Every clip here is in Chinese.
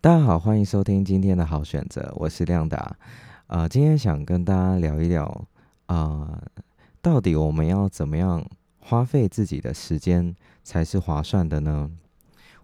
大家好，欢迎收听今天的好选择，我是亮达。啊，今天想跟大家聊一聊，啊，到底我们要怎么样花费自己的时间才是划算的呢？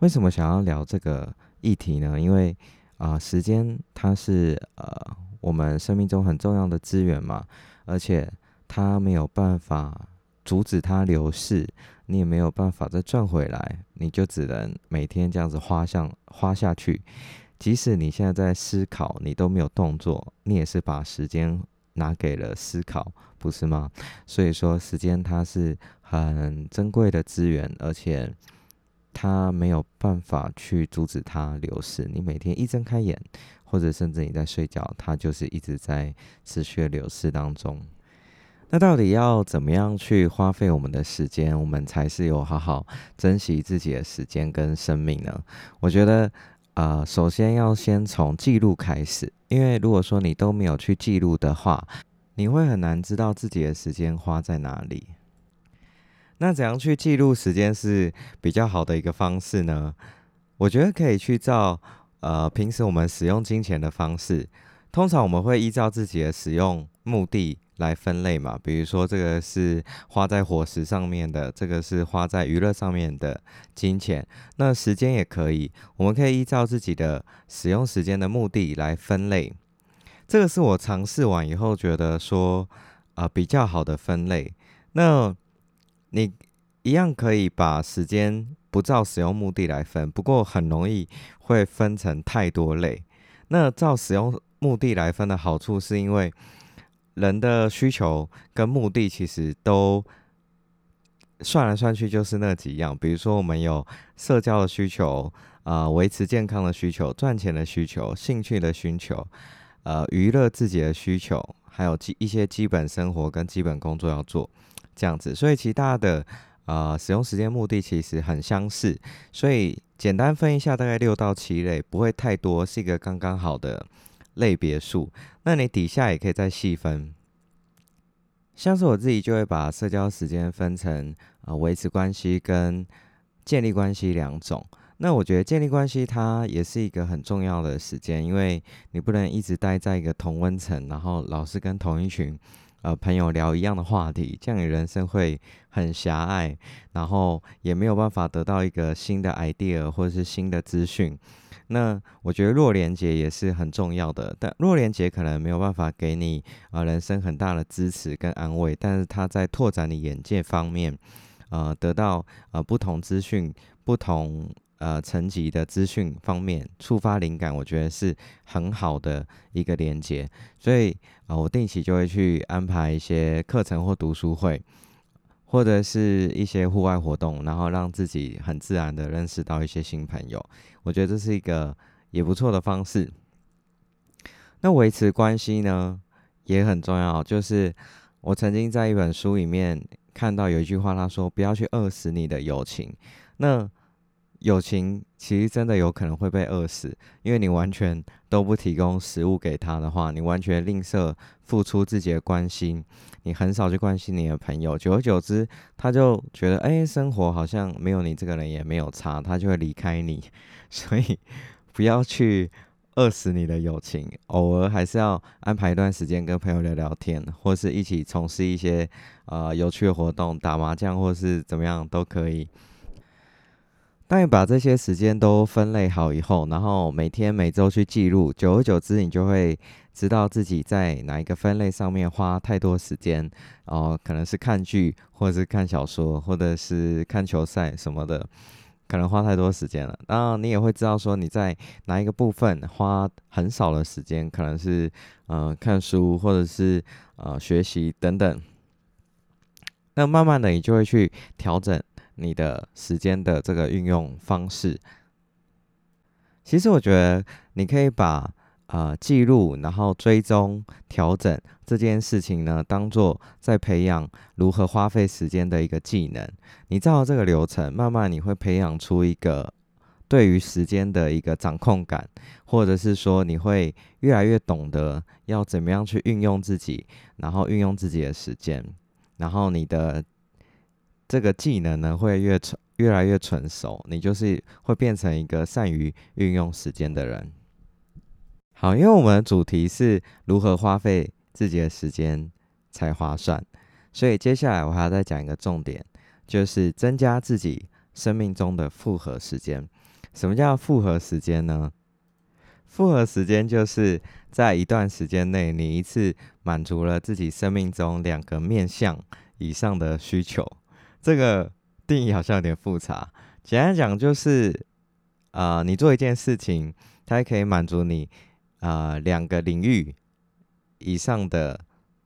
为什么想要聊这个议题呢？因为啊，时间它是呃我们生命中很重要的资源嘛，而且它没有办法阻止它流逝。你也没有办法再赚回来，你就只能每天这样子花向花下去。即使你现在在思考，你都没有动作，你也是把时间拿给了思考，不是吗？所以说，时间它是很珍贵的资源，而且它没有办法去阻止它流逝。你每天一睁开眼，或者甚至你在睡觉，它就是一直在持续的流逝当中。那到底要怎么样去花费我们的时间，我们才是有好好珍惜自己的时间跟生命呢？我觉得，呃，首先要先从记录开始，因为如果说你都没有去记录的话，你会很难知道自己的时间花在哪里。那怎样去记录时间是比较好的一个方式呢？我觉得可以去照，呃，平时我们使用金钱的方式，通常我们会依照自己的使用目的。来分类嘛，比如说这个是花在伙食上面的，这个是花在娱乐上面的金钱。那时间也可以，我们可以依照自己的使用时间的目的来分类。这个是我尝试完以后觉得说啊比较好的分类。那你一样可以把时间不照使用目的来分，不过很容易会分成太多类。那照使用目的来分的好处是因为。人的需求跟目的其实都算来算去就是那几样，比如说我们有社交的需求啊，维持健康的需求，赚钱的需求，兴趣的需求，呃，娱乐自己的需求，还有基一些基本生活跟基本工作要做这样子，所以其他的啊使用时间目的其实很相似，所以简单分一下，大概六到七类，不会太多，是一个刚刚好的。类别数，那你底下也可以再细分。像是我自己就会把社交时间分成啊维持关系跟建立关系两种。那我觉得建立关系它也是一个很重要的时间，因为你不能一直待在一个同温层，然后老是跟同一群呃朋友聊一样的话题，这样你人生会很狭隘，然后也没有办法得到一个新的 idea 或者是新的资讯。那我觉得弱连接也是很重要的，但弱连接可能没有办法给你啊人生很大的支持跟安慰，但是它在拓展你眼界方面，呃，得到呃不同资讯、不同呃层级的资讯方面触发灵感，我觉得是很好的一个连接。所以啊，我定期就会去安排一些课程或读书会。或者是一些户外活动，然后让自己很自然的认识到一些新朋友，我觉得这是一个也不错的方式。那维持关系呢也很重要，就是我曾经在一本书里面看到有一句话，他说不要去饿死你的友情。那友情其实真的有可能会被饿死，因为你完全都不提供食物给他的话，你完全吝啬付出自己的关心，你很少去关心你的朋友，久而久之，他就觉得，哎，生活好像没有你这个人也没有差，他就会离开你。所以不要去饿死你的友情，偶尔还是要安排一段时间跟朋友聊聊天，或是一起从事一些呃有趣的活动，打麻将或是怎么样都可以。当你把这些时间都分类好以后，然后每天每周去记录，久而久之，你就会知道自己在哪一个分类上面花太多时间哦，可能是看剧，或者是看小说，或者是看球赛什么的，可能花太多时间了。然后你也会知道说你在哪一个部分花很少的时间，可能是呃看书，或者是呃学习等等。那慢慢的，你就会去调整。你的时间的这个运用方式，其实我觉得你可以把啊记录，然后追踪、调整这件事情呢，当做在培养如何花费时间的一个技能。你照这个流程，慢慢你会培养出一个对于时间的一个掌控感，或者是说你会越来越懂得要怎么样去运用自己，然后运用自己的时间，然后你的。这个技能呢会越越来越成熟，你就是会变成一个善于运用时间的人。好，因为我们的主题是如何花费自己的时间才划算，所以接下来我还要再讲一个重点，就是增加自己生命中的复合时间。什么叫复合时间呢？复合时间就是在一段时间内，你一次满足了自己生命中两个面向以上的需求。这个定义好像有点复杂。简单讲就是，呃，你做一件事情，它可以满足你啊两个领域以上的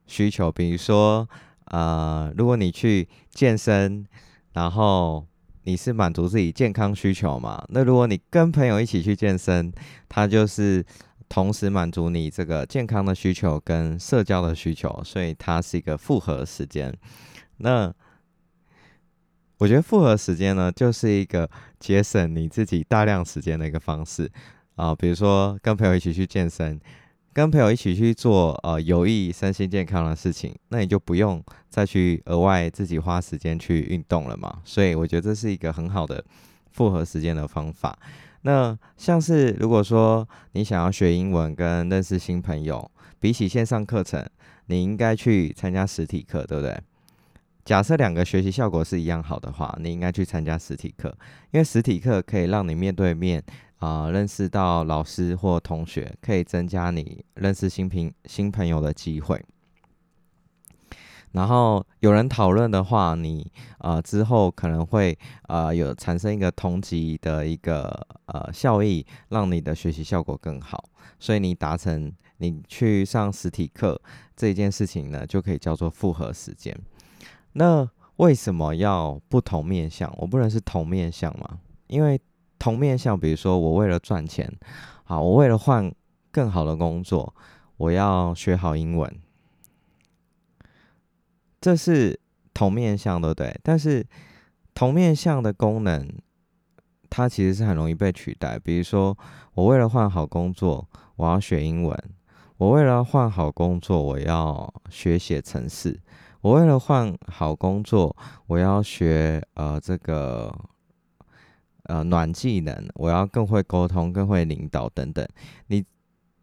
需求。比如说，呃，如果你去健身，然后你是满足自己健康需求嘛？那如果你跟朋友一起去健身，它就是同时满足你这个健康的需求跟社交的需求，所以它是一个复合时间。那我觉得复合时间呢，就是一个节省你自己大量时间的一个方式啊。比如说跟朋友一起去健身。跟朋友一起去做呃有益身心健康的事情，那你就不用再去额外自己花时间去运动了嘛。所以我觉得这是一个很好的复合时间的方法。那像是如果说你想要学英文跟认识新朋友，比起线上课程，你应该去参加实体课，对不对？假设两个学习效果是一样好的话，你应该去参加实体课，因为实体课可以让你面对面。啊，认识到老师或同学，可以增加你认识新朋新朋友的机会。然后有人讨论的话，你呃之后可能会呃有产生一个同级的一个呃效益，让你的学习效果更好。所以你达成你去上实体课这件事情呢，就可以叫做复合时间。那为什么要不同面向？我不能是同面向吗？因为同面向，比如说我为了赚钱，好，我为了换更好的工作，我要学好英文，这是同面向，对不对？但是同面向的功能，它其实是很容易被取代。比如说，我为了换好工作，我要学英文；我为了换好工作，我要学写程式；我为了换好工作，我要学呃这个。呃，暖技能，我要更会沟通，更会领导等等。你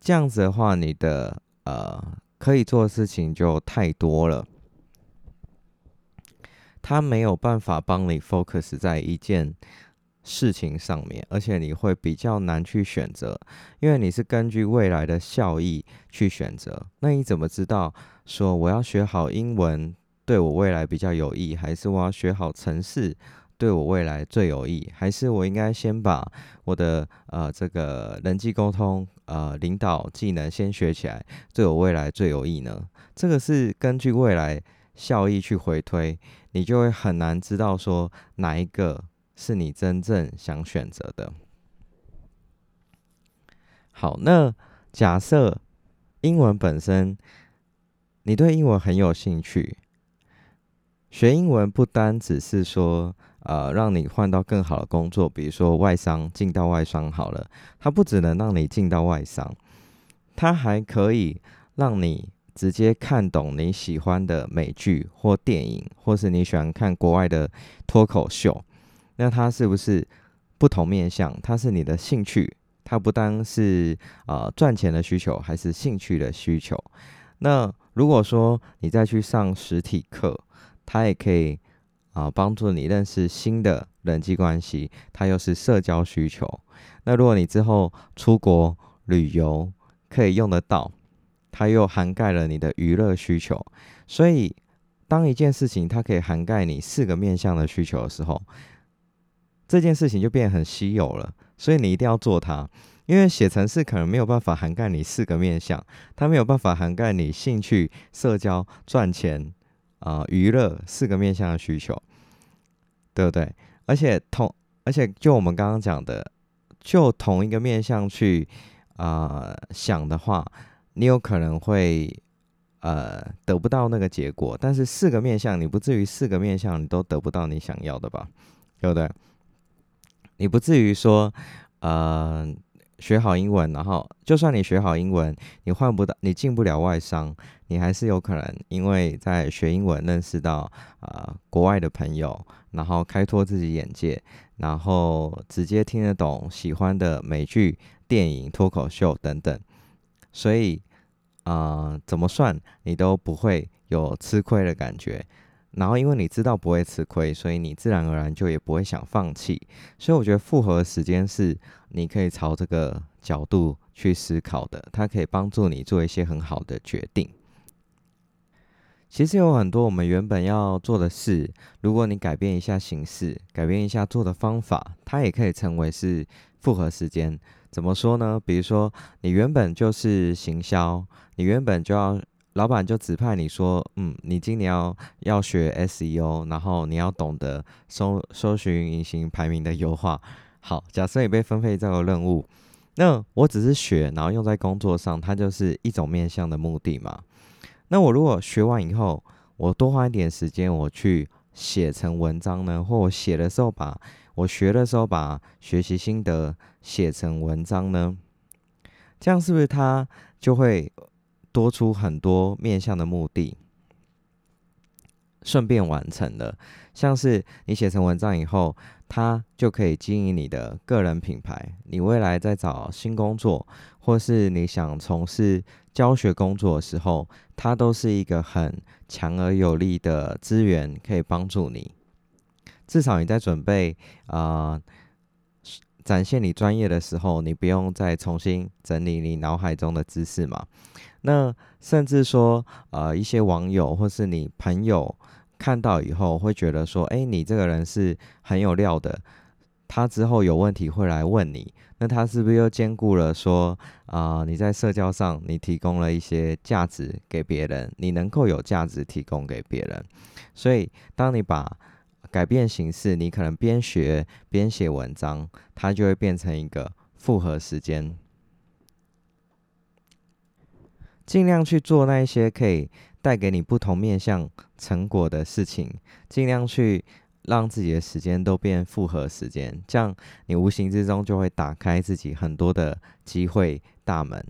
这样子的话，你的呃可以做的事情就太多了，他没有办法帮你 focus 在一件事情上面，而且你会比较难去选择，因为你是根据未来的效益去选择。那你怎么知道说我要学好英文对我未来比较有益，还是我要学好城市？对我未来最有益，还是我应该先把我的呃这个人际沟通呃领导技能先学起来，对我未来最有益呢？这个是根据未来效益去回推，你就会很难知道说哪一个是你真正想选择的。好，那假设英文本身，你对英文很有兴趣，学英文不单只是说。呃，让你换到更好的工作，比如说外商进到外商好了，它不只能让你进到外商，它还可以让你直接看懂你喜欢的美剧或电影，或是你喜欢看国外的脱口秀。那它是不是不同面向？它是你的兴趣，它不单是啊赚钱的需求，还是兴趣的需求。那如果说你再去上实体课，它也可以。啊，帮助你认识新的人际关系，它又是社交需求。那如果你之后出国旅游可以用得到，它又涵盖了你的娱乐需求。所以，当一件事情它可以涵盖你四个面向的需求的时候，这件事情就变得很稀有了。所以你一定要做它，因为写程式可能没有办法涵盖你四个面向，它没有办法涵盖你兴趣、社交、赚钱。啊，娱乐四个面向的需求，对不对？而且同，而且就我们刚刚讲的，就同一个面向去啊想的话，你有可能会呃得不到那个结果。但是四个面向，你不至于四个面向你都得不到你想要的吧？对不对？你不至于说呃学好英文，然后就算你学好英文，你换不到，你进不了外商，你还是有可能因为在学英文认识到啊国外的朋友，然后开拓自己眼界，然后直接听得懂喜欢的美剧、电影、脱口秀等等。所以啊，怎么算你都不会有吃亏的感觉。然后因为你知道不会吃亏，所以你自然而然就也不会想放弃。所以我觉得复合时间是你可以朝这个角度去思考的，它可以帮助你做一些很好的决定。其实有很多我们原本要做的事，如果你改变一下形式，改变一下做的方法，它也可以成为是复合时间。怎么说呢？比如说你原本就是行销，你原本就要。老板就指派你说，嗯，你今年要要学 SEO，然后你要懂得搜搜寻引擎排名的优化。好，假设你被分配这个任务，那我只是学，然后用在工作上，它就是一种面向的目的嘛。那我如果学完以后，我多花一点时间，我去写成文章呢，或我写的时候把我学的时候把学习心得写成文章呢，这样是不是它就会？多出很多面向的目的，顺便完成了。像是你写成文章以后，它就可以经营你的个人品牌。你未来在找新工作，或是你想从事教学工作的时候，它都是一个很强而有力的资源，可以帮助你。至少你在准备啊展现你专业的时候，你不用再重新整理你脑海中的知识嘛。那甚至说，呃，一些网友或是你朋友看到以后，会觉得说，哎，你这个人是很有料的。他之后有问题会来问你，那他是不是又兼顾了说，啊，你在社交上你提供了一些价值给别人，你能够有价值提供给别人。所以，当你把改变形式，你可能边学边写文章，它就会变成一个复合时间。尽量去做那一些可以带给你不同面向成果的事情，尽量去让自己的时间都变复合时间，这样你无形之中就会打开自己很多的机会大门。